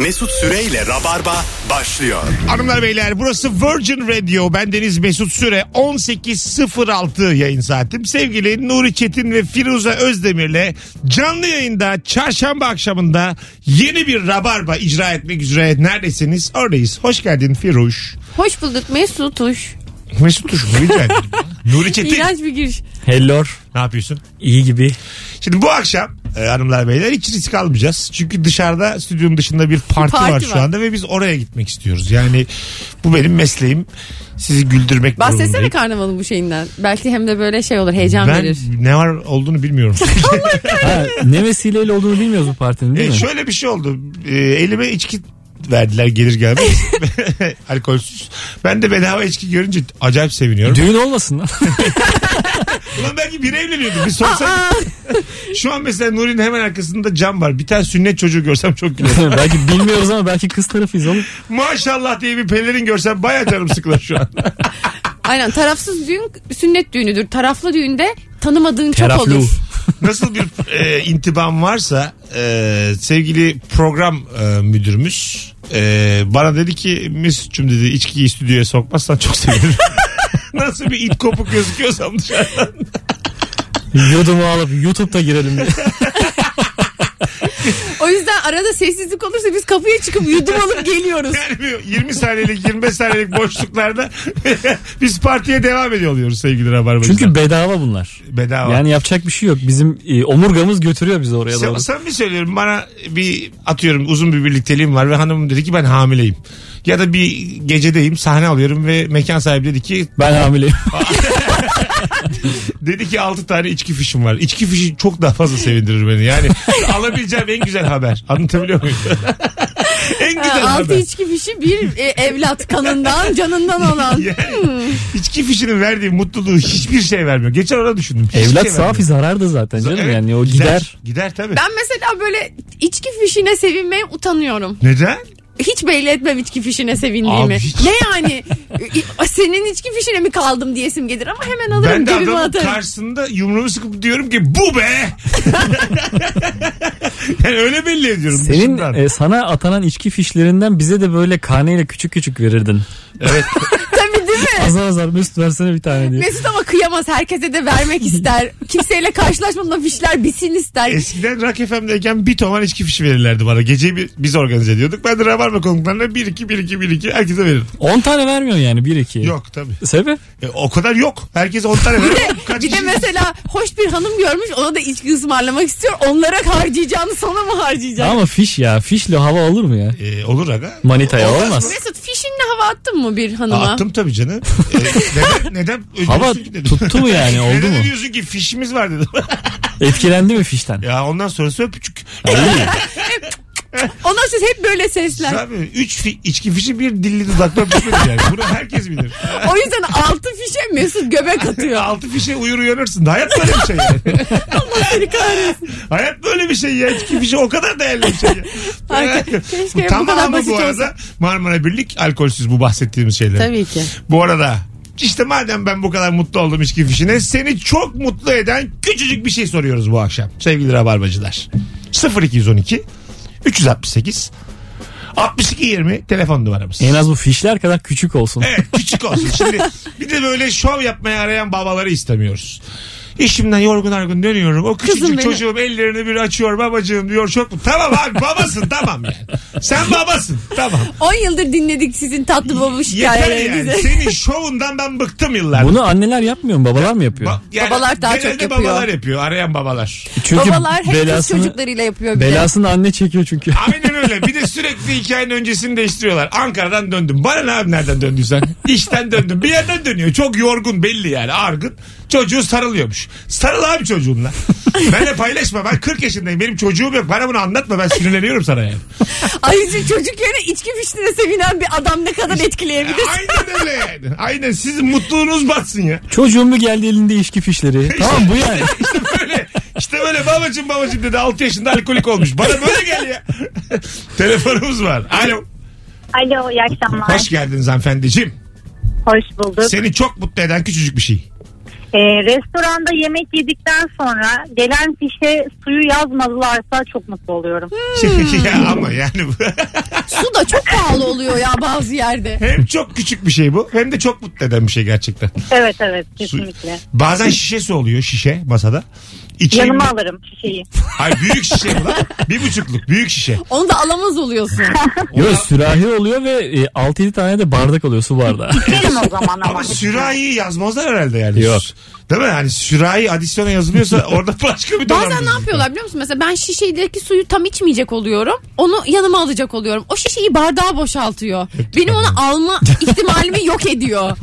Mesut Süreyle Rabarba başlıyor. Hanımlar beyler burası Virgin Radio. Bendeniz Mesut Süre 18.06 yayın saatim. Sevgili Nuri Çetin ve Firuze Özdemir'le canlı yayında çarşamba akşamında yeni bir Rabarba icra etmek üzere neredesiniz? Oradayız. Hoş geldin Firuş. Hoş bulduk Mesut Uş. Mesut Uş mu? Rica ederim. Nuri Çetin İğrenç bir giriş. Hellor. ne yapıyorsun? iyi gibi. Şimdi bu akşam e, hanımlar beyler hiç risk almayacağız. Çünkü dışarıda stüdyonun dışında bir parti, Parti var şu var. anda ve biz oraya gitmek istiyoruz. Yani bu benim mesleğim. Sizi güldürmek Bahsetsene durumundayım. karnavalın bu şeyinden. Belki hem de böyle şey olur heyecan Ben verir. ne var olduğunu bilmiyorum. Ha, ne vesileyle olduğunu bilmiyoruz bu partinin değil E, mi? şöyle bir şey oldu. E, elime içki verdiler gelir gelmez. Alkolsüz. Ben de bedava içki görünce acayip seviniyorum. Düğün olmasın lan. Ulan belki biri evleniyordu. Bir sorsak. Şu an mesela Nuri'nin hemen arkasında cam var. Bir tane sünnet çocuğu görsem çok gülerim. belki bilmiyoruz ama belki kız tarafıyız oğlum. Maşallah diye bir pelerin görsem baya canım sıkılır şu an. Aynen tarafsız düğün sünnet düğünüdür. Taraflı düğünde tanımadığın çok Teraflu. olur. Nasıl bir e, intibam varsa e, sevgili program e, müdürümüz e, bana dedi ki Mesut'cum dedi içkiyi stüdyoya sokmazsan çok sevinirim. Nasıl bir it kopuk gözüküyorsam dışarıdan. Yudumu alıp YouTube'da girelim diye. O yüzden arada sessizlik olursa biz kapıya çıkıp yudum alıp geliyoruz. Yani bir 20 saniyelik 25 saniyelik boşluklarda biz partiye devam ediyor oluyoruz sevgili Rabarbacılar. Çünkü bedava bunlar. bedava. Yani yapacak bir şey yok. Bizim e, omurgamız götürüyor bizi oraya Sen, doğru. sen bir söylüyorum bana bir atıyorum uzun bir birlikteliğim var ve hanımım dedi ki ben hamileyim. Ya da bir gecedeyim sahne alıyorum ve mekan sahibi dedi ki Ben hamileyim. dedi ki 6 tane içki fişim var. İçki fişi çok daha fazla sevindirir beni. Yani alabileceğim en güzel haber. Anlatabiliyor muyum? en güzel Ha, Altı haber. içki fişi bir e, evlat kanından canından olan. Yani içki fişinin verdiği mutluluğu hiçbir şey vermiyor. Geçen ona düşündüm. Hiçbir Evlat şey safi vermiyor. zarardı zaten canım Evet, yani o gider. Gider tabii. Ben mesela böyle içki fişine sevinmeye utanıyorum. Neden? Hiç belli etmem içki fişine sevindiğimi. Abi hiç- Ne yani? E, Senin içki fişine mi kaldım diyesim gelir ama hemen alırım Ben de cebime adamın atarım. karşısında yumruğumu sıkıp diyorum ki bu be. yani öyle belli ediyorum. Senin dışından. e, sana atanan içki fişlerinden bize de böyle kaneyle küçük küçük verirdin. Evet. Mi? Azar azar Mesut versene bir tane diye. Mesut ama kıyamaz. Herkese de vermek ister. Kimseyle karşılaşmadan fişler bitsin ister. Eskiden Rock FM'deyken bir toman içki fişi verirlerdi bana. Geceyi bir- biz organize ediyorduk. Ben de Rabarba konuklarına 1 2 1 2 1 2 herkese verirdim. 10 tane vermiyor yani 1 2. Yok tabii. Sebep? E, o kadar yok. Herkese 10 tane verir. Kaç Bir de kişi- mesela hoş bir hanım görmüş ona da içki ısmarlamak istiyor. Onlara harcayacağını sana mı harcayacak? Ama fiş ya. Fişle hava olur mu ya? E, olur aga. Manitaya Olmaz olmaz. Mesut fişinle hava attın mı bir hanıma? Attım tabii canım. E, neden, neden ödüyorsun Hava ki dedim. tuttu mu yani oldu neden mu? ödüyorsun ki fişimiz var dedim. Etkilendi mi fişten? ya ondan sonrası öpücük. Ondan sonra hep böyle sesler. Abi 3 fi- içki fişi bir dilli dudakla öpüşmedi yani. Bunu herkes bilir. O yüzden altı fişe Mesut göbek atıyor. Altı fişe uyur uyanırsın. Hayat böyle bir şey yani. Seni kahretsin. Hayat böyle bir şey ya. İçki fişi o kadar değerli bir şey ya. Harika. Keşke bu kadar Tamamı basit bu arada olsa. Marmara Birlik alkolsüz bu bahsettiğimiz şeyler. Tabii ki. Bu arada işte madem ben bu kadar mutlu oldum içki fişine seni çok mutlu eden küçücük bir şey soruyoruz bu akşam. Sevgili Rabarbacılar. 0212 368 62 20 telefon numaramız. En az bu fişler kadar küçük olsun. Evet küçük olsun. Şimdi bir de böyle şov yapmaya arayan babaları istemiyoruz. İşimden yorgun argın dönüyorum. O küçücük Kızım benim. çocuğum ellerini bir açıyor babacığım diyor çok mu? Tamam abi babasın tamam yani. Sen babasın tamam. 10 yıldır dinledik sizin tatlı babuş Yeter yani. hikayelerinizi. Senin şovundan ben bıktım yıllardır. Bunu anneler yapmıyor mu? Babalar mı yapıyor? Ba- yani Babalar daha genelde çok yapıyor. babalar yapıyor. Arayan babalar. Çünkü Babalar hep kız belasını, çocuklarıyla yapıyor bir de. belasını anne çekiyor çünkü. Aynen öyle. Bir de sürekli hikayenin öncesini değiştiriyorlar. Ankara'dan döndüm. Bana ne abi nereden döndüysen? İşten döndüm. Bir yerden dönüyor. Çok yorgun belli yani argın. Çocuğu sarılıyormuş. Sarıl abi çocuğunla. Benle paylaşma. Ben 40 yaşındayım. Benim çocuğum yok. Bana bunu anlatma. Ben sinirleniyorum sana yani. Ayrıca çocuk yerine içki fişine sevinen bir adam ne kadar etkileyebilir? Aynen öyle yani. Aynen. Sizin mutluluğunuz batsın ya. Çocuğum mu geldi elinde içki fişleri? tamam bu yani. İşte böyle. İşte böyle babacım babacım dedi 6 yaşında alkolik olmuş. Bana böyle gel ya. Telefonumuz var. Alo. Alo iyi akşamlar. Hoş geldiniz hanımefendiciğim. Hoş bulduk. Seni çok mutlu eden küçücük bir şey. Ee, restoranda yemek yedikten sonra gelen fişe suyu yazmadılarsa çok mutlu oluyorum. ya ama yani bu- Su da çok pahalı oluyor ya bazı yerde. Hem çok küçük bir şey bu hem de çok mutlu eden bir şey gerçekten. Evet evet Su- kesinlikle. Bazen şişe su oluyor şişe masada. İçeyim Yanıma mi? alırım şişeyi. Hayır büyük şişe bu lan. Bir buçukluk büyük şişe. Onu da alamaz oluyorsun. Yok sürahi oluyor ve e, 6-7 tane de bardak oluyor su bardağı. Gelin o zaman ama. Ama sürahiyi yazmazlar herhalde yani. Yok. Değil mi? Hani sürahi adisyona yazılıyorsa orada başka bir Bazen dolandırıcılık ne yapıyorlar biliyor musun? Mesela ben şişedeki suyu tam içmeyecek oluyorum. Onu yanıma alacak oluyorum. O şişeyi bardağa boşaltıyor. Benim onu alma ihtimalimi yok ediyor.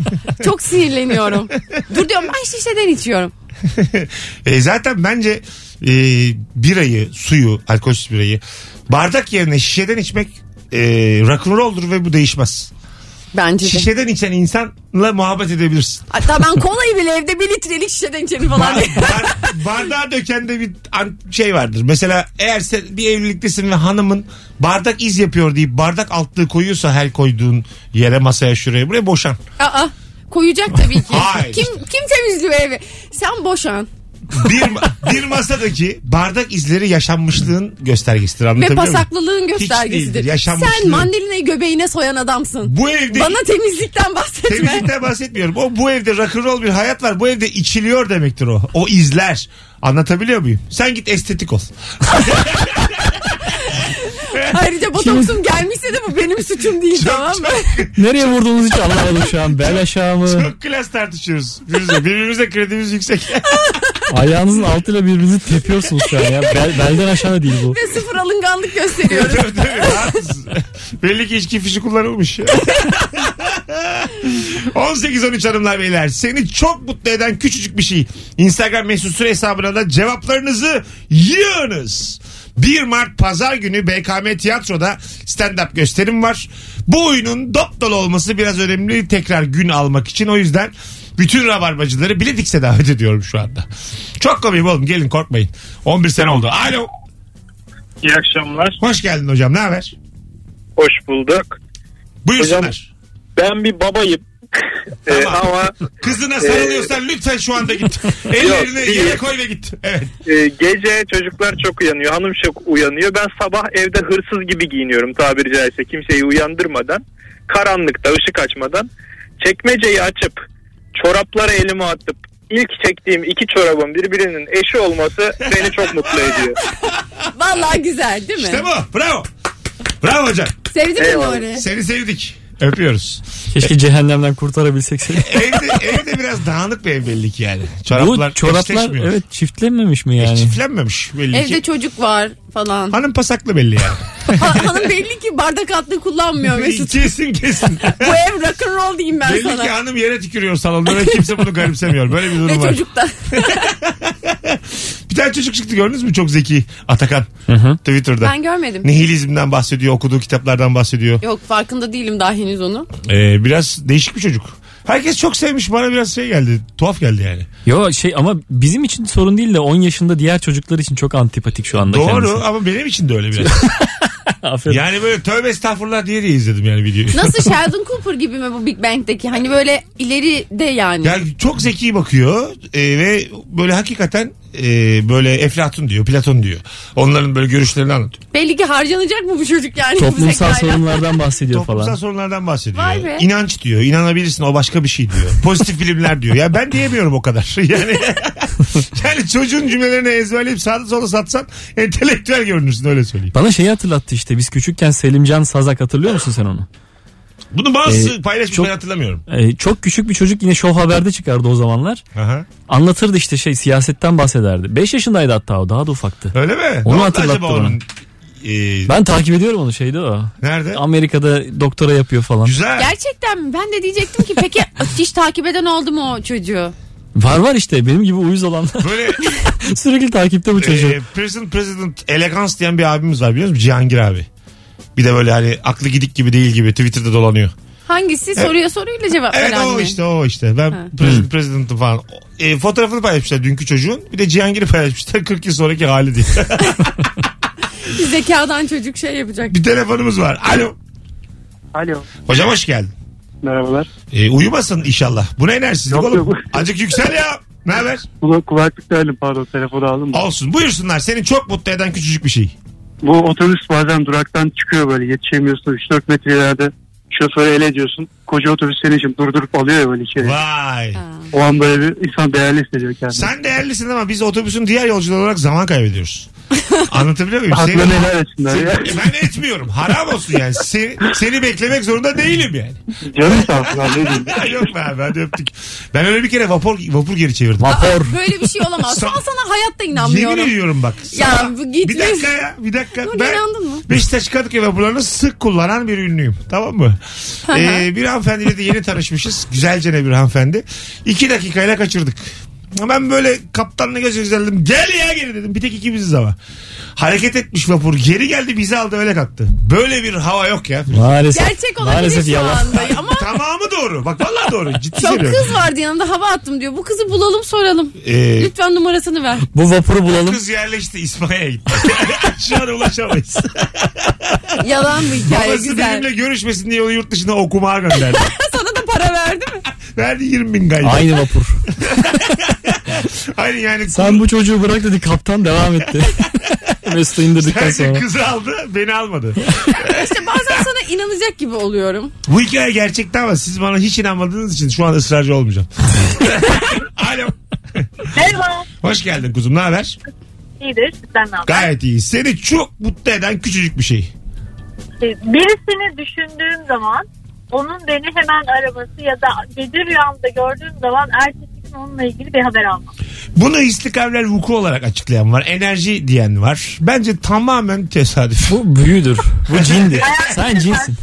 Çok sinirleniyorum. Dur diyorum ben şişeden içiyorum. E, zaten bence e, birayı, suyu, alkolsüz birayı bardak yerine şişeden içmek e, rock'n'roll'dur ve bu değişmez. Bence de. Şişeden içen insanla muhabbet edebilirsin. Hatta ben kolayı bile evde bir litrelik şişeden içerim falan Bar, bar- bardağa döken de bir an- şey vardır. Mesela eğer sen bir evliliktesin ve hanımın bardak iz yapıyor deyip bardak altlığı koyuyorsa her koyduğun yere masaya şuraya buraya boşan. Aa, koyacak tabii ki. Hayır. Kim kim temizliyor evi? Sen boşan. Bir, bir masadaki bardak izleri yaşanmışlığın göstergesidir Ve anlatabiliyor muyum? pasaklılığın değildir, göstergesidir. Sen mandalinayı göbeğine soyan adamsın. Bu evde Bana temizlikten bahsetme. temizlikten bahsetmiyorum. O bu evde rock'n'roll bir hayat var. Bu evde içiliyor demektir o. O izler. Anlatabiliyor muyum? Sen git estetik ol. Ayrıca botoksum gelmişse de bu benim suçum değil tamam mı? Nereye vurduğumuzu hiç anlamadım şu an. Bel aşağı mı? Çok klas tartışıyoruz. Birbirimize kredimiz yüksek. Ayağınızın altıyla birbirinizi tepiyorsunuz şu an ya. Bel, belden aşağı değil bu. Ve sıfır alınganlık gösteriyoruz. Tabii, tabii, rahatsız. Belli ki içki fişi kullanılmış. 18-13 hanımlar beyler. Seni çok mutlu eden küçücük bir şey. Instagram mesut süre hesabına da cevaplarınızı yığınız. 1 Mart Pazar günü BKM Tiyatro'da stand-up gösterim var. Bu oyunun dop dolu olması biraz önemli tekrar gün almak için. O yüzden bütün rabarbacıları Biletix'e davet ediyorum şu anda. Çok komik oğlum gelin korkmayın. 11 sene oldu. Alo. İyi akşamlar. Hoş geldin hocam ne haber? Hoş bulduk. Buyursunlar. Ben bir babayım. Ee, Tamam. ama Kızına sarılıyorsan lütfen şu anda git. Ellerini değil. yere koy ve git. Evet. e, gece çocuklar çok uyanıyor. Hanım çok uyanıyor. Ben sabah evde hırsız gibi giyiniyorum tabiri caizse. Kimseyi uyandırmadan. Karanlıkta ışık açmadan. Çekmeceyi açıp çorapları elime atıp ilk çektiğim iki çorabın birbirinin eşi olması beni çok mutlu ediyor. Vallahi güzel değil mi? İşte bu. Bravo. Bravo hocam. Sevdin mi Eyvallah. Nuri? Seni sevdik. Öpüyoruz. Keşke cehennemden kurtarabilsek seni. Evde, evde biraz dağınık bir ev belli ki yani. Çoraplar, Bu çoraplar eşleşmiyor. evet çiftlenmemiş mi E, yani? çiftlenmemiş belli Evde ki. çocuk var falan. Hanım pasaklı belli yani. Ha- hanım belli ki bardak altlığı kullanmıyor Mesut. kesin kesin. Bu ev rock'n'roll diyeyim ben belli sana. ki hanım yere tükürüyor salonda ve kimse bunu garipsemiyor. Böyle bir durum Ve var. çocuk da. Bir tane çocuk çıktı gördünüz mü? Çok zeki. Atakan. Twitter'da. ben görmedim. Nihilizmden bahsediyor. Okuduğu kitaplardan bahsediyor. Yok farkında değilim daha henüz onu. Ee, biraz değişik bir çocuk. Herkes çok sevmiş. Bana biraz şey geldi. Tuhaf geldi yani. Yo şey ama bizim için sorun değil de 10 yaşında diğer çocuklar için çok antipatik şu anda Doğru kendisi. ama benim için de öyle biraz. Aferin. yani böyle tövbe estağfurullah diye de izledim yani videoyu. Nasıl Sheldon Cooper gibi mi bu Big Bang'deki? Hani böyle ileride yani. Yani çok zeki bakıyor e, ve böyle hakikaten e, böyle Eflatun diyor, Platon diyor. Onların böyle görüşlerini anlatıyor. Belli ki harcanacak mı bu çocuk yani? bu Toplumsal zekayla? sorunlardan bahsediyor Toplumsal falan. sorunlardan bahsediyor. Vay be. İnanç diyor, inanabilirsin o başka bir şey diyor. Pozitif filmler diyor. Ya ben diyemiyorum o kadar. Yani yani çocuğun cümlelerini ezberleyip sağda sola satsan entelektüel görünürsün öyle söyleyeyim. Bana şeyi hatırlattı işte biz küçükken Selimcan Sazak hatırlıyor musun sen onu? Bunu bazı Ee, paylaşmış çok- ben hatırlamıyorum. Ee, çok küçük bir çocuk yine Show Haber'de çıkardı o zamanlar. Aha. Anlatırdı işte şey siyasetten bahsederdi. 5 yaşındaydı hatta o daha da ufaktı. Öyle mi? Onu Ne hatırlattı bana. onun? Ee, Ben takip ediyorum onu şeyde o. Nerede? Amerika'da doktora yapıyor falan. Güzel. Gerçekten mi? Ben de diyecektim ki peki hiç takip eden oldu mu o çocuğu? Var var işte benim gibi uyuz olanlar. Böyle Sürekli takipte bu çocuk. e, Prison President Elegance diyen bir abimiz var biliyor musun? Cihangir abi. Bir de böyle hani aklı gidik gibi değil gibi Twitter'da dolanıyor. Hangisi soruya soruyla cevap Evet veren o mi? işte o işte. Ben Ha. President, President'ım falan. E, fotoğrafını paylaşmışlar dünkü çocuğun. Bir de Cihangir'i paylaşmışlar 40 yıl sonraki hali diye. Zekadan çocuk şey yapacak. bir telefonumuz var. Alo. Alo. Hocam hoş geldin. Merhabalar. E, uyumasın inşallah. Bu ne enerjisizlik Yok, oğlum? yok. Azıcık yüksel ya. Ne haber? Kulak, kulaklık değilim pardon telefonu aldım. Olsun. Buyursunlar. Seni çok mutlu eden küçücük bir şey. Bu otobüs bazen duraktan çıkıyor böyle yetişemiyorsun 3-4 metre ileride. Şoförü ele ediyorsun. Koca otobüs senin için durdurup alıyor ya böyle içeri. Vay. O an böyle bir insan değerli hissediyor kendini. Sen değerlisin ama biz otobüsün diğer yolcuları olarak zaman kaybediyoruz. Anlatabiliyor muyum? Seni- helal etsinler ya. ben etmiyorum. Haram olsun yani. Seni, seni beklemek zorunda değilim yani. Canım sağ olsun abi, ne diyeyim. Yok be abi hadi öptük. Ben öyle bir kere vapur, vapur geri çevirdim. Vapor. Böyle bir şey olamaz. Şu an sana hayatta Yemin inanmıyorum. ediyorum bak. Ya Sabah- bu gitme. Bir dakika ya bir dakika. Dur, ben inandın mı? Beşiktaş Kadıköy vapurlarını sık kullanan bir ünlüyüm. Tamam mı? ee, bir hanımefendiyle de yeni tanışmışız. Güzelce bir hanımefendi. İki dakikayla kaçırdık. Ben böyle kaptanla göz gözeldim. Gel ya geri dedim. Bir tek ikimiziz ama. Hareket etmiş vapur. Geri geldi bizi aldı öyle kalktı. Böyle bir hava yok ya. Maalesef. Gerçek olabilir Maalesef şu yalan. anda ama Tamamı doğru. Bak vallahi doğru. Ciddi çok söylüyorum. kız vardı yanında hava attım diyor. Bu kızı bulalım soralım. Ee, Lütfen numarasını ver. Bu vapuru bulalım. kız yerleşti İspanya'ya gitti. Şu an ulaşamayız. Yalan mı hikaye Babası güzel. benimle görüşmesin diye onu yurt dışına okumaya gönderdi. Sana da para verdi mi? Verdi 20 bin gayda. Aynı vapur. Aynı yani. Sen bu çocuğu bırak dedi kaptan devam etti. Mesut'u indirdikten Sadece sonra. kızı aldı beni almadı. İşte bazen sana inanacak gibi oluyorum. Bu hikaye gerçekten ama siz bana hiç inanmadığınız için şu an ısrarcı olmayacağım. Alo. Merhaba. Hoş geldin kuzum ne haber? İyidir. Sizden ne haber? Gayet iyi. Seni çok mutlu eden küçücük bir şey. Birisini düşündüğüm zaman onun beni hemen araması ya da gece rüyamda gördüğüm zaman ertesi gün onunla ilgili bir haber almam. Bunu hisli kavler vuku olarak açıklayan var. Enerji diyen var. Bence tamamen tesadüf. Bu büyüdür. Bu cindir. Sen cinsin.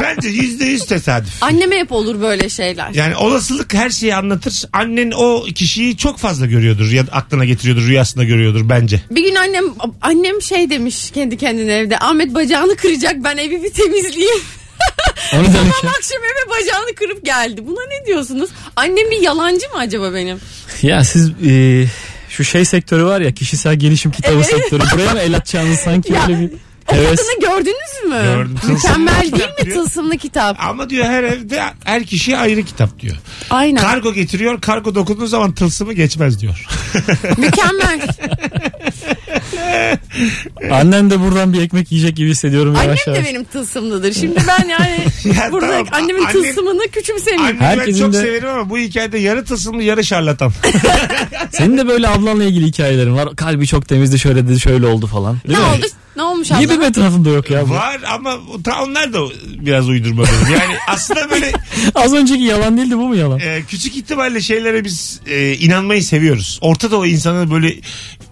Bence yüzde yüz tesadüf. Anneme hep olur böyle şeyler. Yani olasılık her şeyi anlatır. Annen o kişiyi çok fazla görüyordur ya da aklına getiriyordur, rüyasında görüyordur bence. Bir gün annem annem şey demiş kendi kendine evde. Ahmet bacağını kıracak ben evi bir temizleyeyim. Onu Babam derken. akşam eve bacağını kırıp geldi. Buna ne diyorsunuz? Annem bir yalancı mı acaba benim? Ya siz e, şu şey sektörü var ya kişisel gelişim kitabı Evet. sektörü. Buraya mı el atacağınız sanki Ya, böyle bir O heves. kadını gördünüz mü? Gördüm. Mükemmel değil mi diyor. tılsımlı kitap? Ama diyor her evde her kişiye ayrı kitap diyor. Aynen. Kargo getiriyor. Kargo dokunduğu zaman tılsımı geçmez diyor. Mükemmel. Annen de buradan bir ekmek yiyecek gibi hissediyorum Annem yavaş de yavaş. benim tılsımlıdır. Şimdi ben yani Ya burada tamam, annemin annen- tılsımını. Annemi ben Herkesin çok de- severim ama bu hikayede yarı tılsımlı yarı şarlatan. Senin de böyle ablanla ilgili hikayelerin var. Kalbi çok temizdi şöyle dedi şöyle oldu falan. Ne Değil mi? oldu? Ne olmuş Niye abla? benim etrafımda yok ya bu? Var ama ta onlar da biraz uydurma benim. Yani aslında böyle Az önceki yalan değildi bu mu yalan? e, küçük ihtimalle şeylere biz e, inanmayı seviyoruz. Orta Doğu insanı böyle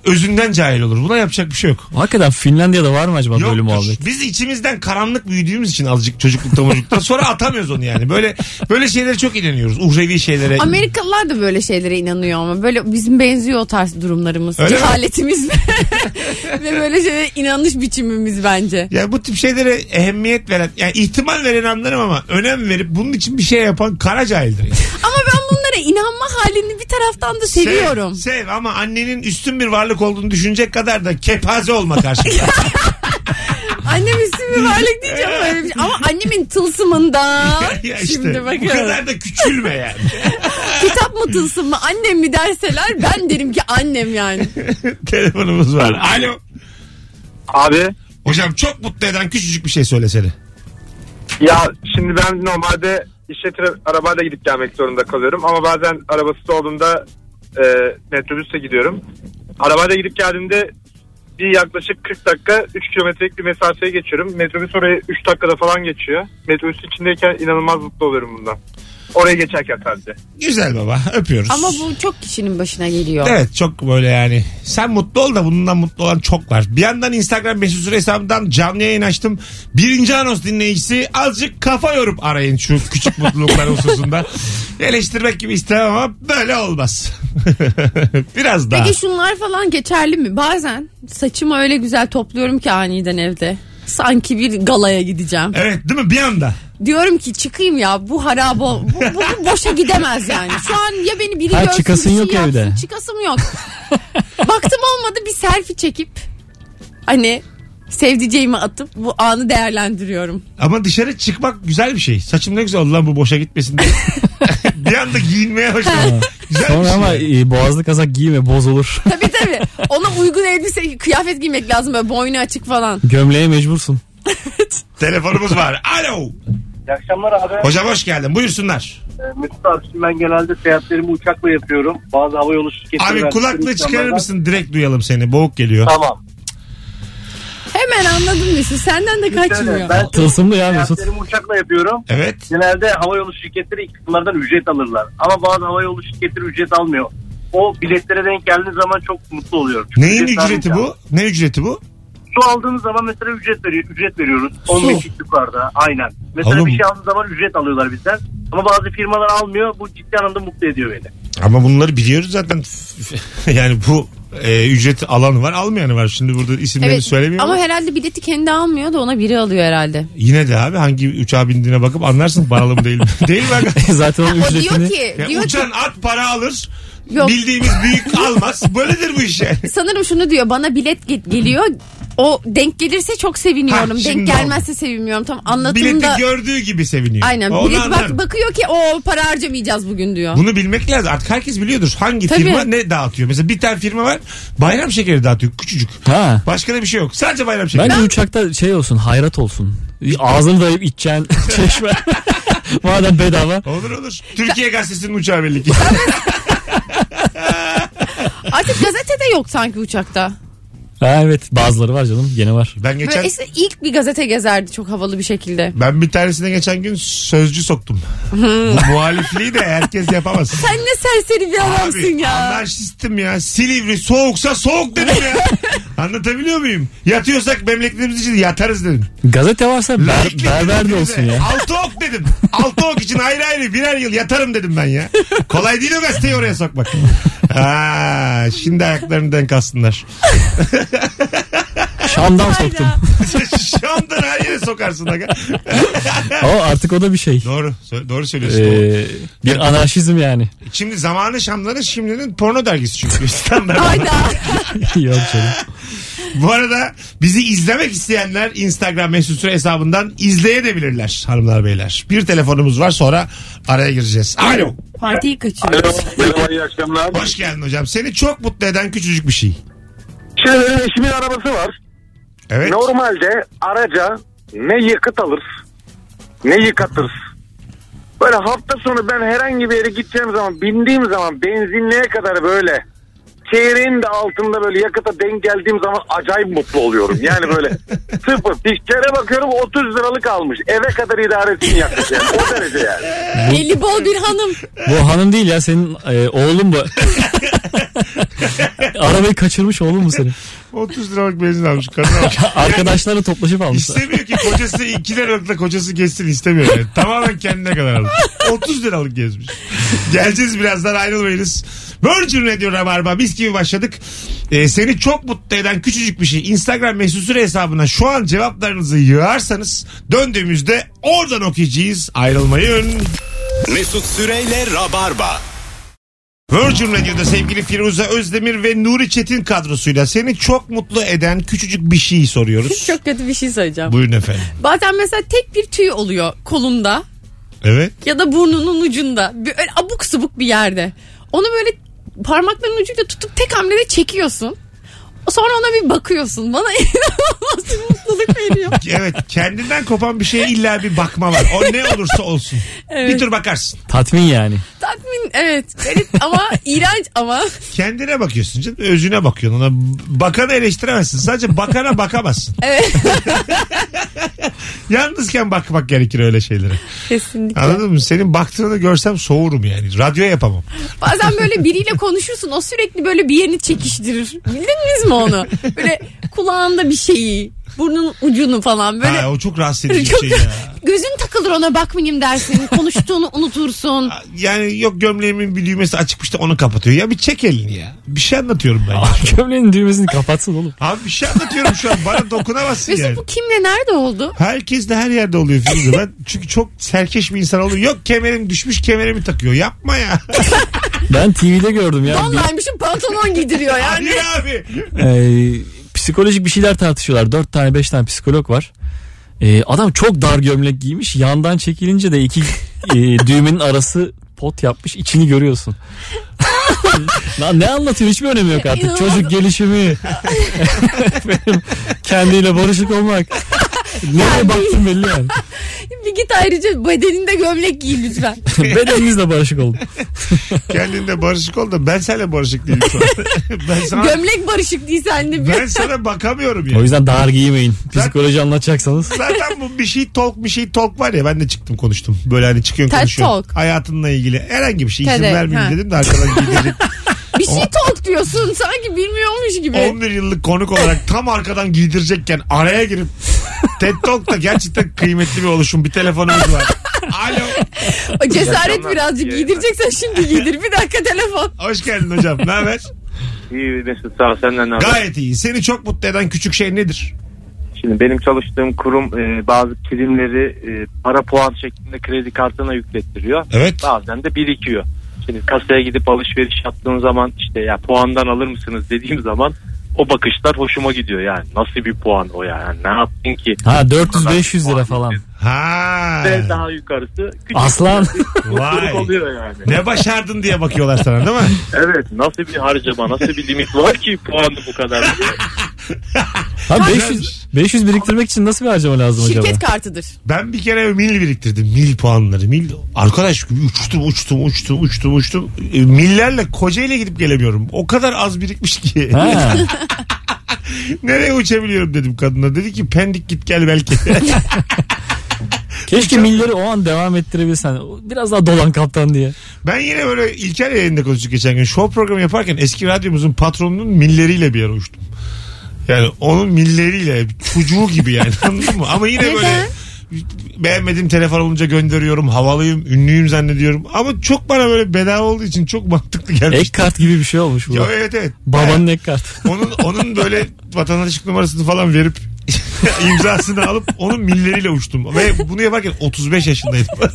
özünden cahil olur. Buna yapacak bir şey yok. Hakikaten Finlandiya'da var mı acaba böyle Yoktur. muhabbet? Biz içimizden karanlık büyüdüğümüz için azıcık çocuklukta çocuklukta sonra atamıyoruz onu yani. Böyle böyle şeylere çok inanıyoruz. Uhrevi şeylere. Amerikalılar da böyle şeylere inanıyor ama böyle bizim benziyor o tarz durumlarımız. Öyle mi? Cehaletimiz ve böyle şeylere inanış biçimimiz bence. Ya bu tip şeylere ehemmiyet veren, yani ihtimal veren anlarım ama önem verip bunun için bir şey yapan kara cahildir. Yani. Ama ben bunlara inanma halini bir taraftan da seviyorum. Sev, sev ama annenin üstün bir varlık olduğunu düşünecek kadar da kepaze olma karşında. Annem üstün bir varlık diyeceğim böyle bir şey. Ama annemin tılsımında. ya işte Şimdi bu bakıyorum. kadar da küçülme yani. Kitap mı tılsım mı annem mi derseler ben derim ki annem yani. Telefonumuz var. Alo. Abi Hocam çok mutlu eden küçücük bir şey söylesene. ya şimdi ben normalde işe tra- arabayla gidip gelmek zorunda kalıyorum ama bazen arabasız olduğunda e, metrobüsle gidiyorum. Arabayla gidip geldiğimde bir yaklaşık 40 dakika 3 kilometrelik bir mesafeye geçiyorum. Metrobüs oraya 3 dakikada falan geçiyor. Metrobüsün içindeyken inanılmaz mutlu oluyorum bundan. Oraya geçerken sadece. Güzel baba öpüyoruz. Ama bu çok kişinin başına geliyor. Evet çok böyle yani. Sen mutlu ol da bundan mutlu olan çok var. Bir yandan Instagram mesut süre hesabından canlı yayın açtım. Birinci anons dinleyicisi azıcık kafa yorup arayın şu küçük mutluluklar hususunda. Eleştirmek gibi istemem ama böyle olmaz. Biraz daha. Peki şunlar falan geçerli mi? Bazen saçımı öyle güzel topluyorum ki aniden evde. Sanki bir galaya gideceğim. Evet değil mi bir anda? Diyorum ki çıkayım ya bu harabo bu, bu, bu boşa gidemez yani. Şu an ya beni biri Ha, görsün çıkasın bir şey yok yapsın. evde. Çıkasım yok. Baktım olmadı bir selfie çekip hani sevdiceğimi atıp bu anı değerlendiriyorum. Ama dışarı çıkmak güzel bir şey. Saçım ne güzel oldu lan bu boşa gitmesin diye. bir anda giyinmeye başladı. Güzel bir Sonra şey. ama e, boğazlı kazak giyme bozulur. tabii tabii. Ona uygun elbise, kıyafet giymek lazım böyle boynu açık falan. Gömleğe mecbursun. Telefonumuz var. Alo. İyi akşamlar abi. Hocam hoş geldin. Buyursunlar. Ee, Mesut abi şimdi ben genelde seyahatlerimi uçakla yapıyorum. Bazı hava yolu şirketleri... Abi kulaklığı çıkarır mısın? Direkt duyalım seni. Boğuk geliyor. Tamam. Hemen anladım Mesut. Senden de kaçmıyor. Ben Tılsımlı ya Mesut. seyahatlerimi uçakla yapıyorum. Evet. Genelde hava yolu şirketleri ilk ücret alırlar. Ama bazı hava yolu şirketleri ücret almıyor. O biletlere denk geldiği zaman çok mutlu oluyorum. Çünkü Neyin ücret ücreti almayacağım. bu? Ne ücreti bu? Su aldığınız zaman mesela ücret, veriyor, ücret veriyoruz. 15 yukarıda aynen. Mesela Oğlum. bir şey aldığınız zaman ücret alıyorlar bizden. Ama bazı firmalar almıyor. Bu ciddi anlamda mutlu ediyor beni. Ama bunları biliyoruz zaten. yani bu e, ücret alanı var almayanı var. Şimdi burada isimlerini Evet söylemiyorum. ama herhalde bileti kendi almıyor da ona biri alıyor herhalde. Yine de abi hangi uçağa bindiğine bakıp anlarsın paralı mı değil mi? değil mi? aga? Zaten onun O diyor ücretini ki, Ya diyor ki uçan at para alır. Yok. Bildiğimiz büyük almaz. Böyledir bu iş yani. sanırım şunu diyor bana bilet ge- geliyor. O denk gelirse çok seviniyorum. Ha, şimdi denk gelmezse sevinmiyorum. Tam Bileti anlatımda gördüğü gibi seviniyor. aynen Onu bilet anlarım. bak, bakıyor ki o para harcamayacağız bugün diyor. Bunu bilmek lazım. Artık herkes biliyordur. Hangi Tabii. firma ne dağıtıyor. Mesela bir tane firma var. Bayram şekeri dağıtıyor. Küçücük. Ha. Başka da bir şey yok. Sadece bayram şekeri. Bence uçakta şey olsun hayrat olsun. Ağzını dayayıp içeceğin çeşme. Madem bedava. Olur olur. Türkiye Gazetesi'nin uçağı belli ki. Artık gazete de yok sanki uçakta. Ha, evet bazıları var canım gene var. Ben geçen Böyle işte ilk bir gazete gezerdi çok havalı bir şekilde. ben bir tanesine geçen gün sözcü soktum. Bu muhalifliği de herkes yapamaz. Sen ne serseri bir adamsın Abi ya. anarşistim ya. Silivri soğuksa soğuk dedim ya. Anlatabiliyor muyum? Yatıyorsak memleketimiz için yatarız dedim. Gazete varsa ber, Laiklik berber dedim de bize. olsun ya. Altı ok dedim. Altı ok için ayrı ayrı birer yıl yatarım dedim ben ya. Kolay değil o gazeteyi oraya sokmak. Ha, şimdi ayaklarını denk aslınlar. Şam'dan soktum. Şam'dan her yere sokarsın. Aga. o artık o da bir şey. Doğru. sö- Doğru söylüyorsun. Ee, bir anarşizm yani. Şimdi zamanı Şam'ların şimdinin porno dergisi çünkü. Standart. Hayda. Yok canım. Bu arada bizi izlemek isteyenler Instagram mesut süre hesabından izleyebilirler hanımlar beyler. Bir telefonumuz var sonra araya gireceğiz. Alo. Partiyi kaçırıyor. Alo, merhaba iyi akşamlar. Hoş geldin hocam. Seni çok mutlu eden küçücük bir şey. Şimdi benim eşimin arabası var. Evet. Normalde araca ne yakıt alır ne yıkatır. Böyle hafta sonu ben herhangi bir yere gideceğim zaman bindiğim zaman benzinliğe kadar böyle çeyreğin de altında böyle yakıta denk geldiğim zaman acayip mutlu oluyorum. Yani böyle sıfır. Dişlere bakıyorum 30 liralık almış. Eve kadar idare etsin yakıt yani. O derece yani. Eli bol bir hanım. Bu hanım değil ya senin e, oğlun bu. Arabayı kaçırmış oğlun mu senin? 30 liralık benzin almış. Kadına bak. Arkadaşları toplaşıp almışlar. İstemiyor ki kocası 2 liralıkla kocası geçsin istemiyor yani. Tamamen kendine kadar almış. 30 liralık gezmiş. Geleceğiz birazdan ayrılmayınız. Virgin Radio Rabarba biz gibi başladık. Ee, seni çok mutlu eden küçücük bir şey. Instagram mesut süre hesabına şu an cevaplarınızı yığarsanız döndüğümüzde oradan okuyacağız. Ayrılmayın. Mesut Süreyle Rabarba. Virgin Radio'da sevgili Firuze Özdemir ve Nuri Çetin kadrosuyla seni çok mutlu eden küçücük bir şey soruyoruz. Çok kötü bir şey söyleyeceğim. Buyurun efendim. Bazen mesela tek bir tüy oluyor kolunda Evet. ya da burnunun ucunda. Bir, öyle abuk subuk bir yerde. Onu böyle parmakların ucuyla tutup tek hamlede çekiyorsun. Sonra ona bir bakıyorsun. Bana inanılmaz bir mutluluk veriyor. Evet kendinden kopan bir şeye illa bir bakma var. O ne olursa olsun. Evet. Bir tur bakarsın. Tatmin yani. Tatmin evet. Garip ama iğrenç ama. Kendine bakıyorsun canım. Özüne bakıyorsun. Ona bakanı eleştiremezsin. Sadece bakana bakamazsın. Evet Yalnızken bakmak gerekir öyle şeylere. kesinlikle. Anladın mı? Senin baktığını görsem soğurum yani. Radyo yapamam. Bazen böyle biriyle konuşursun o sürekli böyle bir yerini çekiştirir. Bildiniz mi onu? Böyle kulağında bir şeyi, burnun ucunu falan böyle. Ha, o çok rahatsız edici bir Çok- şey ya. Gözün takılır ona bakmayayım dersin. Konuştuğunu unutursun. Yani yok gömleğimin bir düğmesi açıkmış da onu kapatıyor. Ya bir çek elini ya. Bir şey anlatıyorum ben ya. Gömleğin düğmesini kapatsın oğlum. Abi bir şey anlatıyorum şu an. Bana dokunamazsın Mesut yani. bu kimle nerede oldu? Herkes de her yerde oluyor Firuze. Ben çünkü çok serkeş bir insan oluyor. Yok kemerim düşmüş kemerimi takıyor. Yapma ya. Ben TV'de gördüm ya. Vallahimişim pantolon giydiriyor yani. Abi. Ee, psikolojik bir şeyler tartışıyorlar. Dört tane beş tane psikolog var. Ee, adam çok dar gömlek giymiş. Yandan çekilince de iki e, düğmenin arası pot yapmış içini görüyorsun. Lan ne anlatıyor hiçbir önemi yok artık. İnanılmaz. Çocuk gelişimi. Benim kendiyle barışık olmak. Nereye baktın belli yani. Bir git ayrıca bedeninde gömlek giy lütfen. Bedeninizle barışık olun. Kendinde barışık ol da ben seninle barışık değilim şu an. ben sana, gömlek barışık değil sende bir. ben sana bakamıyorum O ya. yüzden dar giymeyin. Psikoloji anlatacaksanız. Zaten bu bir şey talk bir şey talk var ya ben de çıktım konuştum. Böyle hani çıkıyorsun TED konuşuyorsun. Talk. Hayatınla ilgili herhangi bir şey izin TED, vermeyeyim ha. dedim de arkadan giydirdim. Bir şey talk diyorsun sanki bilmiyormuş gibi. 11 yıllık konuk olarak tam arkadan giydirecekken araya girip TED Talk da gerçekten kıymetli bir oluşum. Bir telefonumuz var. Alo. O cesaret akşamlar. birazcık giydireceksen şimdi giydir. Bir dakika telefon. Hoş geldin hocam. Ne haber? İyi Mesut sağ ol senden ne haber? Gayet iyi. Seni çok mutlu eden küçük şey nedir? Şimdi benim çalıştığım kurum e, bazı primleri e, para puan şeklinde kredi kartına yüklettiriyor. Evet. Bazen de birikiyor. Şimdi kasaya gidip alışveriş yaptığın zaman işte ya puandan alır mısınız dediğim zaman o bakışlar hoşuma gidiyor yani. Nasıl bir puan o ya? Yani ne yaptın ki? Ha 400-500 lira falan. Ha. Ve daha yukarısı küçük Aslan. bir Vay. oluyor yani. Ne başardın diye bakıyorlar sana değil mi? Evet nasıl bir harcama nasıl bir limit var ki puanı bu kadar diye. Ha 500 500 biriktirmek için nasıl bir harcama lazım acaba? Şirket kartıdır. Ben bir kere mil biriktirdim. Mil puanları. Mil arkadaş uçtum uçtum uçtum uçtum uçtum. E, Millerle Kocaeli'ye gidip gelemiyorum. O kadar az birikmiş ki. Ha. Nereye uçabiliyorum dedim kadına. Dedi ki pendik git gel belki. Keşke milleri o an devam ettirebilsen. Biraz daha dolan kaptan diye. ben yine böyle İlker yayında konuştuk geçen gün. Show programı yaparken eski radyomuzun patronunun milleriyle bir yere uçtum. Yani onun milleriyle çocuğu gibi yani anladın mı? Ama yine böyle beğenmediğim telefon olunca gönderiyorum. Havalıyım, ünlüyüm zannediyorum. Ama çok bana böyle bedava olduğu için çok mantıklı gelmiş. Ek kart gibi bir şey olmuş bu. Ya evet evet. Babanın ek kart. Onun onun böyle vatandaşlık numarasını falan verip imzasını alıp onun milleriyle uçtum. Ve bunu yaparken 35 yaşındaydım.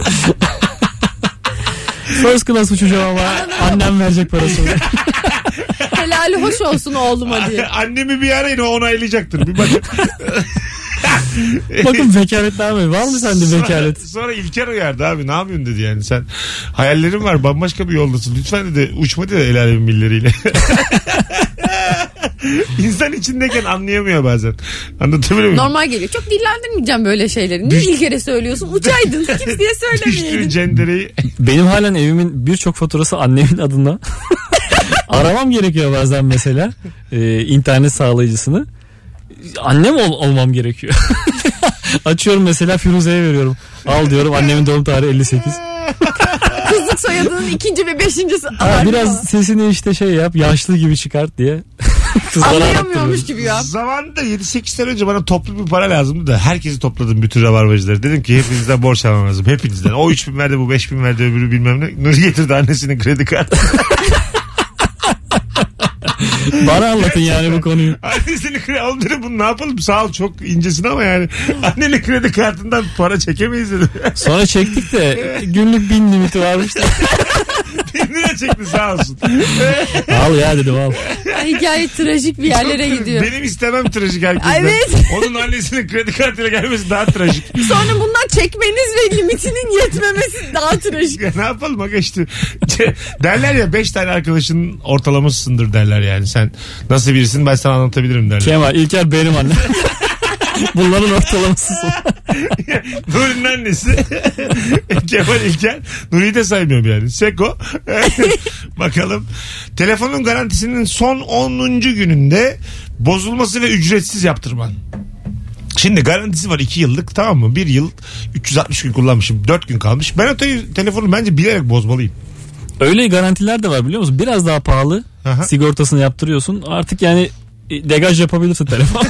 First class uçacağım ama annem verecek parasını. Helali hoş olsun oğluma diye. Annemi bir arayın o onaylayacaktır. Bir bakın. Bakın vekaletler mi? Var mı sende Sonra, vekalet? sonra İlker uyardı abi ne yapıyorsun dedi yani sen hayallerin var bambaşka bir yoldasın lütfen dedi uçma dedi el alemin milleriyle. İnsan içindeyken anlayamıyor bazen. Anlatabiliyor muyum? Normal geliyor. Çok dillendirmeyeceğim böyle şeyleri. Niye ilk kere söylüyorsun? Uçaydın. Kimseye Düştüğün söylemeyeydin. cendereyi Benim halen evimin birçok faturası annemin adına. Aramam gerekiyor bazen mesela e, internet sağlayıcısını. Annem ol- olmam gerekiyor. Açıyorum mesela Firuze'ye veriyorum. Al diyorum annemin doğum tarihi 58. Kızlık soyadının ikinci ve beşincisi. Ha, biraz sesini işte şey yap yaşlı gibi çıkart diye. Anlayamıyormuş gibi ya. Zamanında 7-8 sene önce bana toplu bir para lazımdı da herkesi topladım bütün rabarbacıları. Dedim ki hepinizden borç almam lazım. Hepinizden. O 3 bin verdi bu 5 bin verdi öbürü bilmem ne. Nuri getirdi annesinin kredi kartı. Bana anlatın yani bu konuyu. Annesinin kredi Oğlum dedim bunu ne yapalım sağ ol çok incesin ama yani. Annenin kredi kartından para çekemeyiz dedim. Sonra çektik de günlük bin limiti varmış da. Çekti sağ olsun. Al ya dedim al. Ay, Hikaye trajik bir yerlere gidiyor. Benim istemem trajik herkesten. Evet. Onun annesinin kredi kartıyla gelmesi daha trajik. Sonra bundan çekmeniz ve limitinin yetmemesi daha trajik. Ya ne yapalım aga işte. derler ya 5 tane arkadaşının ortalamasısındır derler yani. Sen nasıl birisin ben sana anlatabilirim derler. Kemal İlker benim annem. Bunların ortalamasısın. Nuri'nin annesi Kemal İlker. Nuri'yi de saymıyorum yani. Seko. Bakalım. Telefonun garantisinin son 10. gününde bozulması ve ücretsiz yaptırman. Şimdi garantisi var 2 yıllık tamam mı? 1 yıl 360 gün kullanmışım. 4 gün kalmış. Ben o te- telefonu bence bilerek bozmalıyım. Öyle garantiler de var biliyor musun? Biraz daha pahalı. Aha. Sigortasını yaptırıyorsun. Artık yani e, degaj yapabilirsin telefon.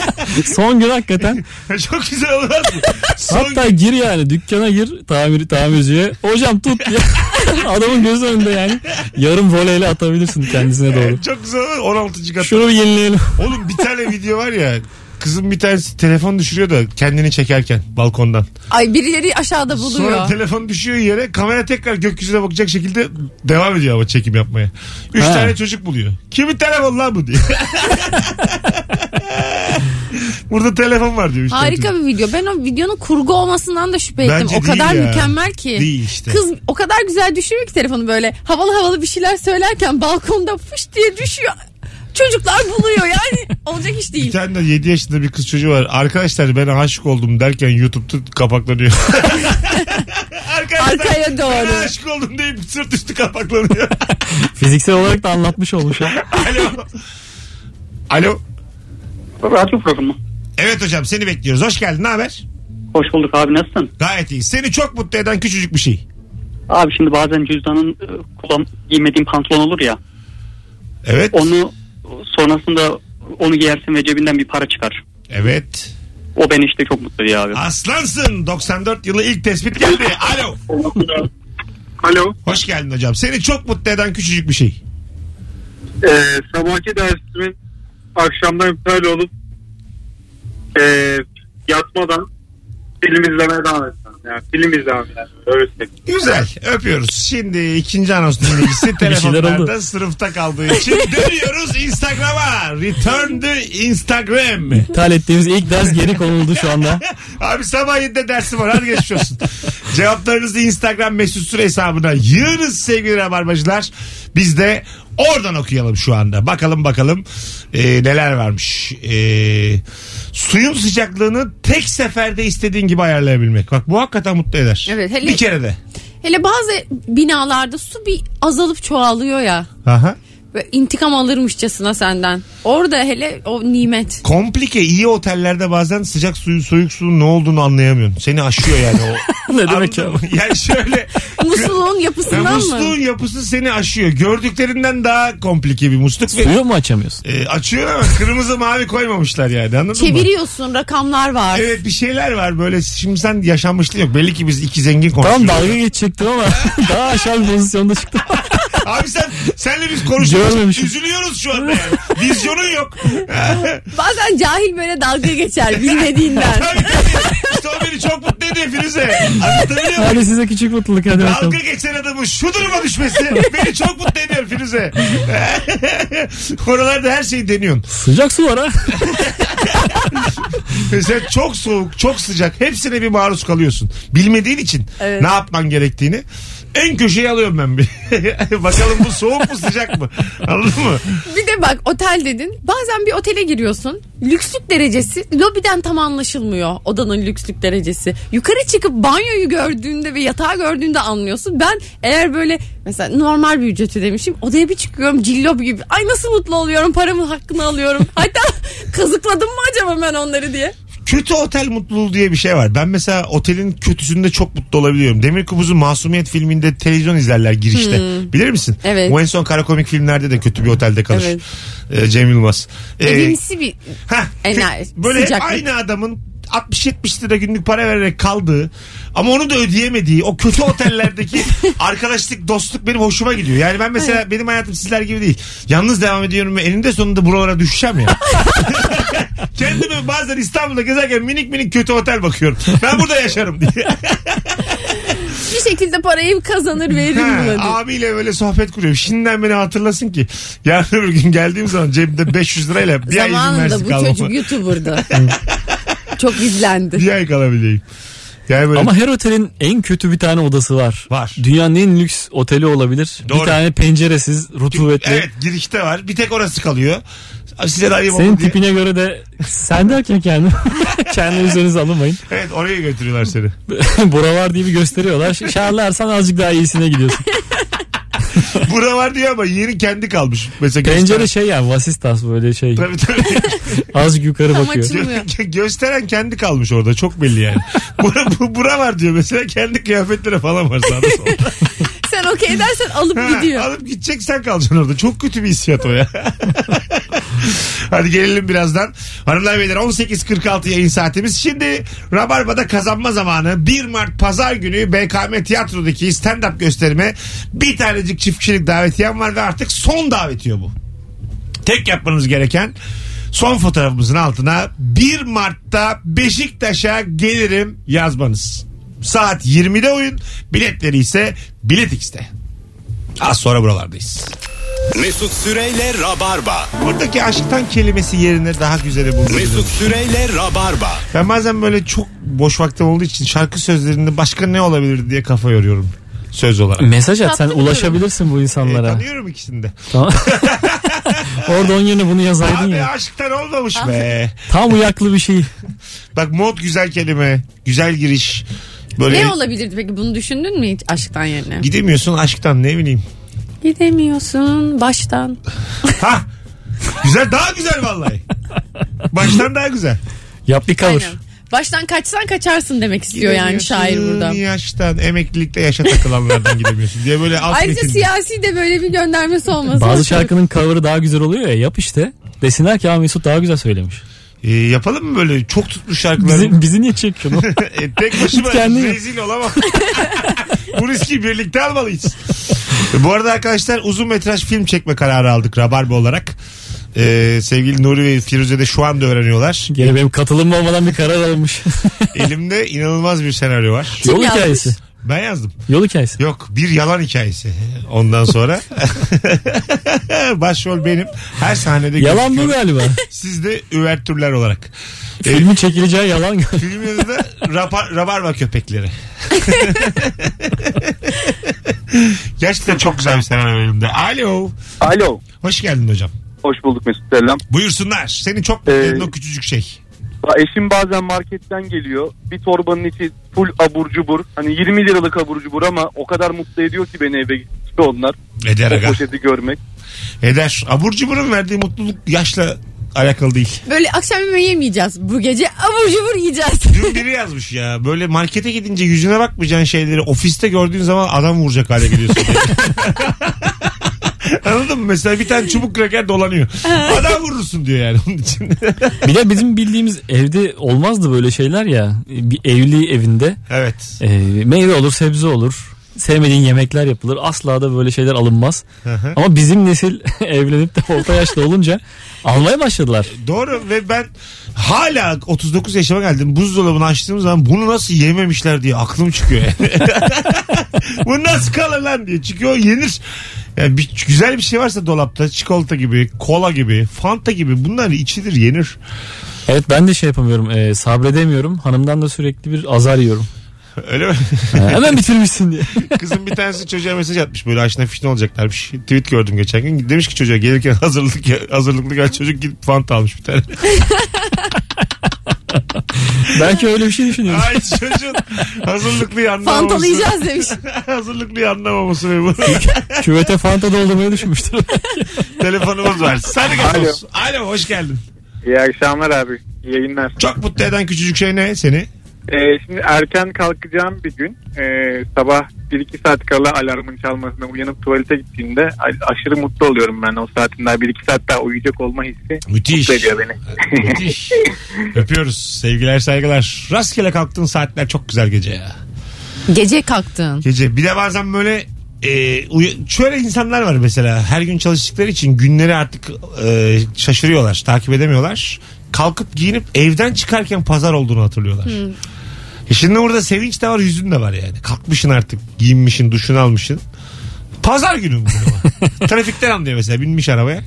Son gün hakikaten. Çok güzel olmaz mı? Son Hatta gir yani dükkana gir tamir tamirciye. Hocam tut diye. Adamın göz önünde yani. Yarım voleyle atabilirsin kendisine doğru. Çok güzel olur. 16. kat. Şunu bir yenileyelim. Oğlum bir tane video var ya. Kızım bir tanesi telefon düşürüyor da kendini çekerken balkondan. Ay birileri aşağıda Sonra buluyor. telefon düşüyor yere kamera tekrar gökyüzüne bakacak şekilde devam ediyor ama çekim yapmaya. Üç Ha. tane çocuk buluyor. Kimin telefonu lan bu diye. Burada telefon var diyor. Harika bir video. Ben o videonun kurgu olmasından da şüphe ettim. Bence o kadar ya. mükemmel ki. Değil işte. Kız o kadar güzel düşürüyor ki telefonu böyle havalı havalı bir şeyler söylerken balkonda fış diye düşüyor. Çocuklar buluyor yani olacak iş Bir değil. tane de 7 yaşında bir kız çocuğu var. Arkadaşlar ben aşık oldum derken YouTube'da kapaklanıyor. Arkadaşlar Arkaya ben doğru. aşık oldum deyip sırt üstü kapaklanıyor. Fiziksel olarak da anlatmış olmuş ha. Alo. Alo. Radyo programı. Evet hocam seni bekliyoruz. Hoş geldin. Ne haber? Hoş bulduk abi nasılsın? Gayet iyi. Seni çok mutlu eden küçücük bir şey. Abi şimdi bazen cüzdanın e, kullan giymediğim pantolon olur ya. Evet. Onu sonrasında onu giyersin ve cebinden bir para çıkar. Evet. O beni işte çok mutlu ediyor abi. Aslansın. 94 yılı ilk tespit geldi. Alo. Alo. Hoş geldin hocam. Seni çok mutlu eden küçücük bir şey. Ee, sabahki dersimin akşamdan iptal olup ee, yatmadan film izlemeye devam etmem. Yani film izlemem yani. Öyle söyleyeyim. Güzel. Öpüyoruz. Şimdi ikinci anons dinleyicisi telefonlarda sınıfta kaldığı için dönüyoruz Instagram'a. Return to Instagram. İptal ettiğimiz ilk ders geri konuldu şu anda. Abi sabah 7'de dersim var. Hadi geçmiş olsun. Cevaplarınızı Instagram mesut süre hesabına yığınız sevgili rabarbacılar. Biz de oradan okuyalım şu anda. Bakalım bakalım e, neler varmış. E, suyun sıcaklığını tek seferde istediğin gibi ayarlayabilmek. Bak bu hakikaten mutlu eder. Evet, hele- Bir kere de. Hele bazı binalarda su bir azalıp çoğalıyor ya. Aha. Ve intikam alırmışçasına senden. Orada hele o nimet. Komplike iyi otellerde bazen sıcak suyun soğuk suyun ne olduğunu anlayamıyorsun. Seni aşıyor yani o. Ne demek ya? Yani şöyle Musluğun Ya yapısından musluğun mı? yapısı seni aşıyor. Gördüklerinden daha komplike bir musluk. Suyu mu açamıyorsun? e, açıyor ama kırmızı mavi koymamışlar yani anladın mı? Çeviriyorsun rakamlar var. Evet bir şeyler var böyle. Şimdi sen yaşanmışlığı yok. Belli ki biz iki zengin Tam konuşuyoruz. dalga geçecektim ama daha aşağı bir pozisyonda çıktım. Abi sen senle biz konuşuyoruz. Görmemişim. Üzülüyoruz şu anda yani. Vizyonun yok. Bazen cahil böyle dalga geçer bilmediğinden. Tabii tabii. İşte o beni çok mutlu ediyor Firuze. Anlatabiliyor muyum? Hadi size küçük mutluluk hadi bakalım. Dalga geçen adamın şu duruma düşmesi beni çok mutlu ediyor Firuze. Oralarda her şeyi deniyorsun. Sıcak su var ha. Mesela çok soğuk, çok sıcak. Hepsine bir maruz kalıyorsun. Bilmediğin için Evet. ne yapman gerektiğini. En köşeye alıyorum ben bir. Bakalım bu soğuk mu sıcak mı? Anladın mı? Bir de bak otel dedin. Bazen bir otele giriyorsun. Lükslük derecesi lobiden tam anlaşılmıyor odanın lükslük derecesi. Yukarı çıkıp banyoyu gördüğünde ve yatağı gördüğünde anlıyorsun. Ben eğer böyle mesela normal bir ücret ödemişim. Odaya bir çıkıyorum cillop gibi. Ay nasıl mutlu oluyorum paramın hakkını alıyorum. Hatta kazıkladım mı acaba ben onları diye. Kötü otel mutluluğu diye bir şey var. Ben mesela otelin kötüsünde çok mutlu olabiliyorum. Demir Kubuz'un Masumiyet filminde televizyon izlerler girişte. Bilir misin? Hmm. Evet. O en son kara komik filmlerde de kötü bir otelde kalır. Evet. Ee, Cem Yılmaz. Ee, Evimsi bir Heh, Ener- böyle sıcaklık. aynı adamın 60-70 lira günlük para vererek kaldığı ama onu da ödeyemediği o kötü otellerdeki arkadaşlık dostluk benim hoşuma gidiyor. Yani ben mesela benim hayatım sizler gibi değil. Yalnız devam ediyorum ve eninde sonunda buralara düşeceğim ya. Kendime bazen İstanbul'da gezerken minik minik kötü otel bakıyorum. Ben burada yaşarım diye. bir şekilde parayı kazanır veririm Ha, buna abiyle böyle sohbet kuruyorum. Şimdiden beni hatırlasın ki yarın öbür gün geldiğim zaman cebimde 500 lirayla bir ay izin Zamanında versin bu kalmama. çocuk YouTuber'dı. Çok izlendi. Bir ay kalabileyim. Yani böyle Ama her otelin en kötü bir tane odası var. Var. Dünyanın en lüks oteli olabilir. Doğru. Bir tane penceresiz, rutubetli. Evet girişte var. Bir tek orası kalıyor. Size de ayıp Senin oldu diye. tipine göre de sen derken kendi kendi üzerinize alınmayın. Evet oraya götürüyorlar seni. Bura var diye bir gösteriyorlar. Şarlarsan azıcık daha iyisine gidiyorsun. Bura var diyor ama yeri kendi kalmış. Mesela Pencere gösteren- şey yani vasistas böyle şey. Tabii tabii. Azıcık yukarı Tam bakıyor. açılmıyor. Gö- gösteren kendi kalmış orada çok belli yani. Bura, bu, bura var diyor mesela kendi kıyafetlere falan var sağda solda. Okey dersen alıp Ha, gidiyor. Alıp gidecek sen kalacaksın orada. Çok kötü bir hissiyat o ya. Hadi gelelim birazdan. Hanımlar beyler 18.46 yayın saatimiz. Şimdi Rabarba'da kazanma zamanı. 1 Mart Pazar günü BKM Tiyatro'daki stand-up gösterime bir tanecik çift kişilik davetiyem var ve artık son davetiyor bu. Tek yapmanız gereken son fotoğrafımızın altına 1 Mart'ta Beşiktaş'a gelirim yazmanız. Saat 20'de oyun. Biletleri ise Bilet X'te. Az sonra buralardayız. Mesut Süreyle Rabarba. Buradaki aşktan kelimesi yerine daha güzeli buldum. Mesut Süreyle Rabarba. Ben bazen böyle çok boş vaktim olduğu için şarkı sözlerinde başka ne olabilir diye kafa yoruyorum. Söz olarak. Mesaj at sen ulaşabilirsin bu E, insanlara. tanıyorum ikisini de. Tamam. Orada onun yerine bunu yazaydın Abi ya. aşktan olmamış be. Tam uyaklı bir şey. Bak mod güzel kelime. Güzel giriş. Böyle Ne olabilirdi peki bunu düşündün mü hiç aşktan yerine? gidemiyorsun aşktan ne bileyim. Gidemiyorsun baştan. Ha. Güzel daha güzel vallahi. Baştan daha güzel. Yap bir cover. Aynen. Baştan kaçsan kaçarsın demek istiyor yani şair Gidemiyorsun burada. Yaştan emeklilikte yaşa takılanlardan gidemiyorsun diye böyle alt Ayrıca metin. siyasi de böyle bir göndermesi olması. Bazı hoş. şarkının cover'ı daha güzel oluyor ya yap işte. Desinler ki ya Mesut daha güzel söylemiş. Ee, yapalım mı böyle çok tutmuş şarkıları? Bizi, bizi niye çekiyorsun? E, tek başıma Kendin rezil olamam. Bu riski birlikte almalıyız. Bu arada arkadaşlar uzun metraj film çekme kararı aldık Rabarba olarak. Ee, sevgili Nuri ve Firuze de şu anda öğreniyorlar. Gene benim katılımım olmadan bir karar alınmış. Elimde inanılmaz bir senaryo var. Yol hikayesi. Ben yazdım. Yol hikayesi. Yok bir yalan hikayesi. Ondan sonra başrol benim. Her sahnede Yalan bu gözüküyorum. galiba. Siz de üvertürler olarak. Filmin çekileceği yalan galiba. Filmin adı da Rapa- Rabarba Köpekleri. Gerçekten çok güzel bir senaryo elimde. Alo. Alo. Hoş geldin hocam. Hoş bulduk Mesut Selam. Buyursunlar. Seni çok Ee, ee, o küçücük şey. Eşim bazen marketten geliyor. Bir torbanın içi full abur cubur. Hani 20 liralık abur cubur ama o kadar mutlu ediyor ki beni eve gittikçe onlar. Eder O aga. poşeti görmek. Eder. Abur cuburun verdiği mutluluk yaşla alakalı değil. Böyle akşam yemeği yemeyeceğiz. Bu gece abur cubur yiyeceğiz. Dün biri yazmış ya. Böyle markete gidince yüzüne bakmayacağın şeyleri ofiste gördüğün zaman adam vuracak hale geliyorsun. Anladın mı? Mesela bir tane çubuk kraker dolanıyor. Adam vurursun diyor yani onun için. Bir de bizim bildiğimiz evde olmazdı böyle şeyler ya. Bir evli evinde evet. e, meyve olur sebze olur. Sevmediğin yemekler yapılır. Asla da böyle şeyler alınmaz. Hı hı. Ama bizim nesil evlenip de orta yaşta olunca almaya başladılar. Doğru ve ben hala 39 yaşıma geldim. Buzdolabını açtığım zaman bunu nasıl yememişler diye aklım çıkıyor. yani. Bu nasıl kalır lan diye. Çünkü o yenir. Yani bir, güzel bir şey varsa dolapta çikolata gibi, kola gibi, fanta gibi bunlar içilir yenir. Evet ben de şey yapamıyorum. e, sabredemiyorum. Hanımdan da sürekli bir azar yiyorum. Öyle mi? Ha, hemen bitirmişsin diye. Kızım bir tanesi çocuğa mesaj atmış böyle aşına fişne olacaklarmış. Tweet gördüm geçen gün. Demiş ki çocuğa gelirken hazırlık hazırlıklı gel çocuk gidip fanta almış bir tane. Belki öyle bir şey düşünüyorum. Ay çocuğun hazırlıklıyı anlamaması. Fantalayacağız demiş. hazırlıklıyı anlamaması ve bu. Küvete fanta doldurmayı düşünmüştür. Telefonumuz var. Sarı gazoz. Alo hoş geldin. İyi akşamlar abi. İyi yayınlar. Çok mutlu eden küçücük şey ne seni? Ee, şimdi erken kalkacağım bir gün. Ee, sabah 1-2 saat kala alarmın çalmasına uyanıp tuvalete gittiğinde a- aşırı mutlu oluyorum ben. O saatin daha 1-2 saat daha uyuyacak olma hissi Müthiş. mutlu ediyor beni. Müthiş. Öpüyoruz. Sevgiler saygılar. Rastgele kalktığın saatler çok güzel gece ya. Gece kalktın. Gece. Bir de bazen böyle e, uy- şöyle insanlar var mesela her gün çalıştıkları için günleri artık e, şaşırıyorlar takip edemiyorlar kalkıp giyinip evden çıkarken pazar olduğunu hatırlıyorlar E şimdi burada sevinç de var hüzün de var yani kalkmışsın artık giyinmişsin duşunu almışsın pazar günü bu ama. trafikten anlıyor mesela binmiş arabaya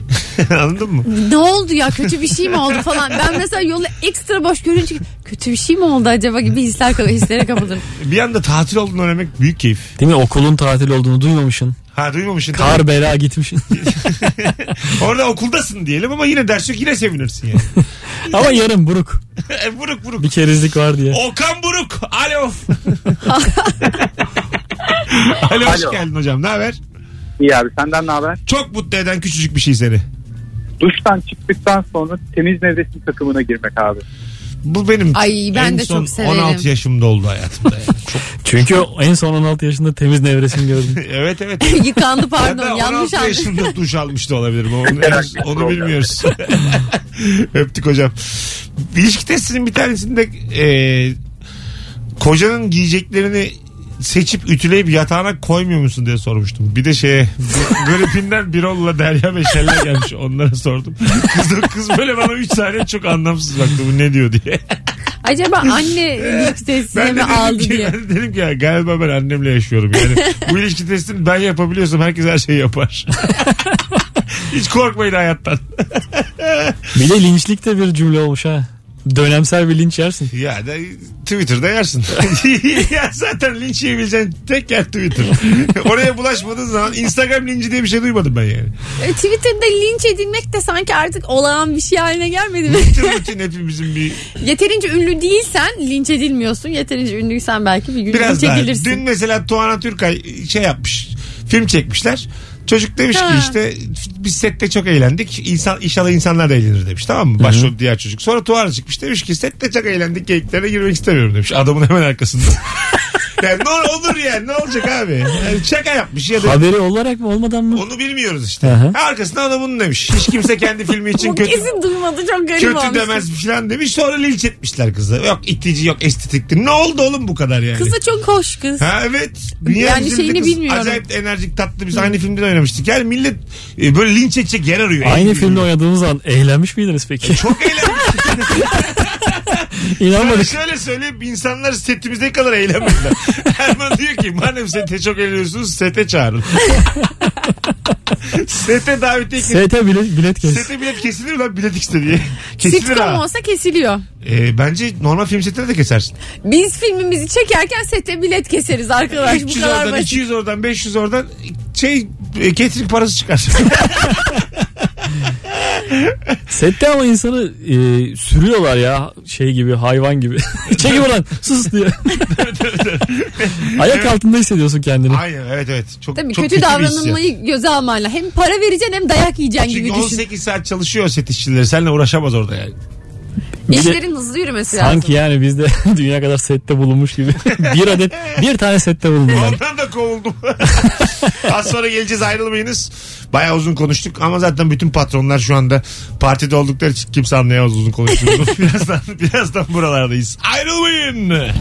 anladın mı Ne oldu ya kötü bir şey mi oldu falan. Ben mesela yolu ekstra boş görünce kötü bir şey mi oldu acaba gibi hisler hislere kapılırım. bir anda tatil olduğunu öğrenmek büyük keyif Değil mi? Okulun tatil olduğunu duymamışsın. Ha duymamışsın tabii. Kar bela gitmişsin. orada okuldasın diyelim ama yine ders yok yine sevinirsin yani Ama yarın buruk. E, vuruk vuruk Bir kerizlik var diye. Okan Buruk. Alo. Alo hoş Alo. geldin hocam. Ne haber? İyi abi senden ne haber? Çok mutlu eden küçücük bir şey seni. Duştan çıktıktan sonra temiz nevresim takımına girmek abi. Bu benim Ay, ben en de son çok severim. 16 yaşımda oldu hayatımda. Yani. Çok, Çünkü en son 16 yaşında temiz nevresim gördüm. evet evet. Yıkandı Ya pardon da yanlış 16 anladım. yaşında duş almış da olabilirim. Onu, bir onu bilmiyoruz. Öptük hocam. İlişki testinin bir tanesinde e, kocanın giyeceklerini seçip ütüleyip yatağına koymuyor musun diye sormuştum. Bir de şeye gripinden Birol'la Derya ve Şeller gelmiş onlara sordum. Kız, kız böyle bana 3 saniye çok anlamsız baktı bu ne diyor diye. Acaba anne linç testine mi aldı ki, diye. ben de dedim ki ya, galiba ben annemle yaşıyorum. Yani bu ilişki testini ben yapabiliyorsam herkes her şeyi yapar. Hiç korkmayın hayattan. Bir de linçlik de bir cümle olmuş ha. Dönemsel bir linç yersin. Ya da Twitter'da yersin. ya zaten linç yiyebileceğin tek yer Twitter. Oraya bulaşmadığın zaman Instagram linci diye bir şey duymadım ben yani. E, Twitter'da linç edilmek de sanki artık olağan bir şey haline gelmedi mi? Bütün rutin hepimizin bir Yeterince ünlü değilsen linç edilmiyorsun. Yeterince ünlüysen belki bir gün biraz linç daha. edilirsin. Dün mesela Tuana Türkay şey yapmış. Film çekmişler. Çocuk demiş ki işte biz sette çok eğlendik. İnsan, inşallah insanlar da eğlenir demiş tamam mı? Başrol diğer çocuk. Sonra Tuana çıkmış demiş ki sette çok eğlendik geyiklerine girmek istemiyorum demiş. Adamın hemen arkasında. yani ne olur yani ne olacak abi? Yani şaka yapmış ya da Haberi olarak mı olmadan mı? onu bilmiyoruz işte. Hı. Arkasından da bunu demiş. Hiç kimse kendi filmi için Bu kötü kesin duymadı çok garip kötü olmuş. demez falan demiş. Sonra linç etmişler kızı. Yok itici yok estetikti. Ne oldu oğlum bu kadar yani? Kız da çok hoş kız. Ha evet. Dünya Yani güzeli şeyini kız. bilmiyorum. Acayip enerjik tatlı biz aynı filmde de oynamıştık. Yani millet e, böyle linç edecek yer arıyor. Aynı filmde büyüğü. oynadığımız zaman eğlenmiş miydiniz peki? Çok eğlendik. Şöyle, İnanmadık. şöyle söyleyeyim insanlar setimizde kadar eğlenmediler. Erman diyor ki madem sete çok eğleniyorsunuz sete çağırın. sete davetiye kes. ST bilet, bilet kes. Sete bilet kesilir mi lan bilet X'te diye. Kesilir Sitcom ha. olsa kesiliyor. Ee, bence normal film setine de kesersin. Biz filmimizi çekerken sete bilet keseriz arkadaş. Bu 300 kadar oradan, basit. 200 oradan, 500 oradan şey e, catering parası çıkar. Sette ama insanı e, sürüyorlar ya şey gibi hayvan gibi. Çekil buradan sus diye. Ayak altında hissediyorsun kendini. Aynen evet evet. Çok, Tabii çok kötü hissiyat. davranılmayı göze almayla. Hem para vereceksin hem dayak yiyeceksin Çünkü gibi düşün. 18 saat çalışıyor set işçileri. Seninle uğraşamaz orada yani. İşlerin hızlı yürümesi lazım. sanki yani biz de dünya kadar sette bulunmuş gibi. bir adet bir tane sette bulundum. Ondan da kovuldum. Az sonra geleceğiz ayrılmayınız. Bayağı uzun konuştuk ama zaten bütün patronlar şu anda partide oldukları için kimse anlayamaz uzun konuştuğumuzu. birazdan, birazdan buralardayız. Ayrılmayın.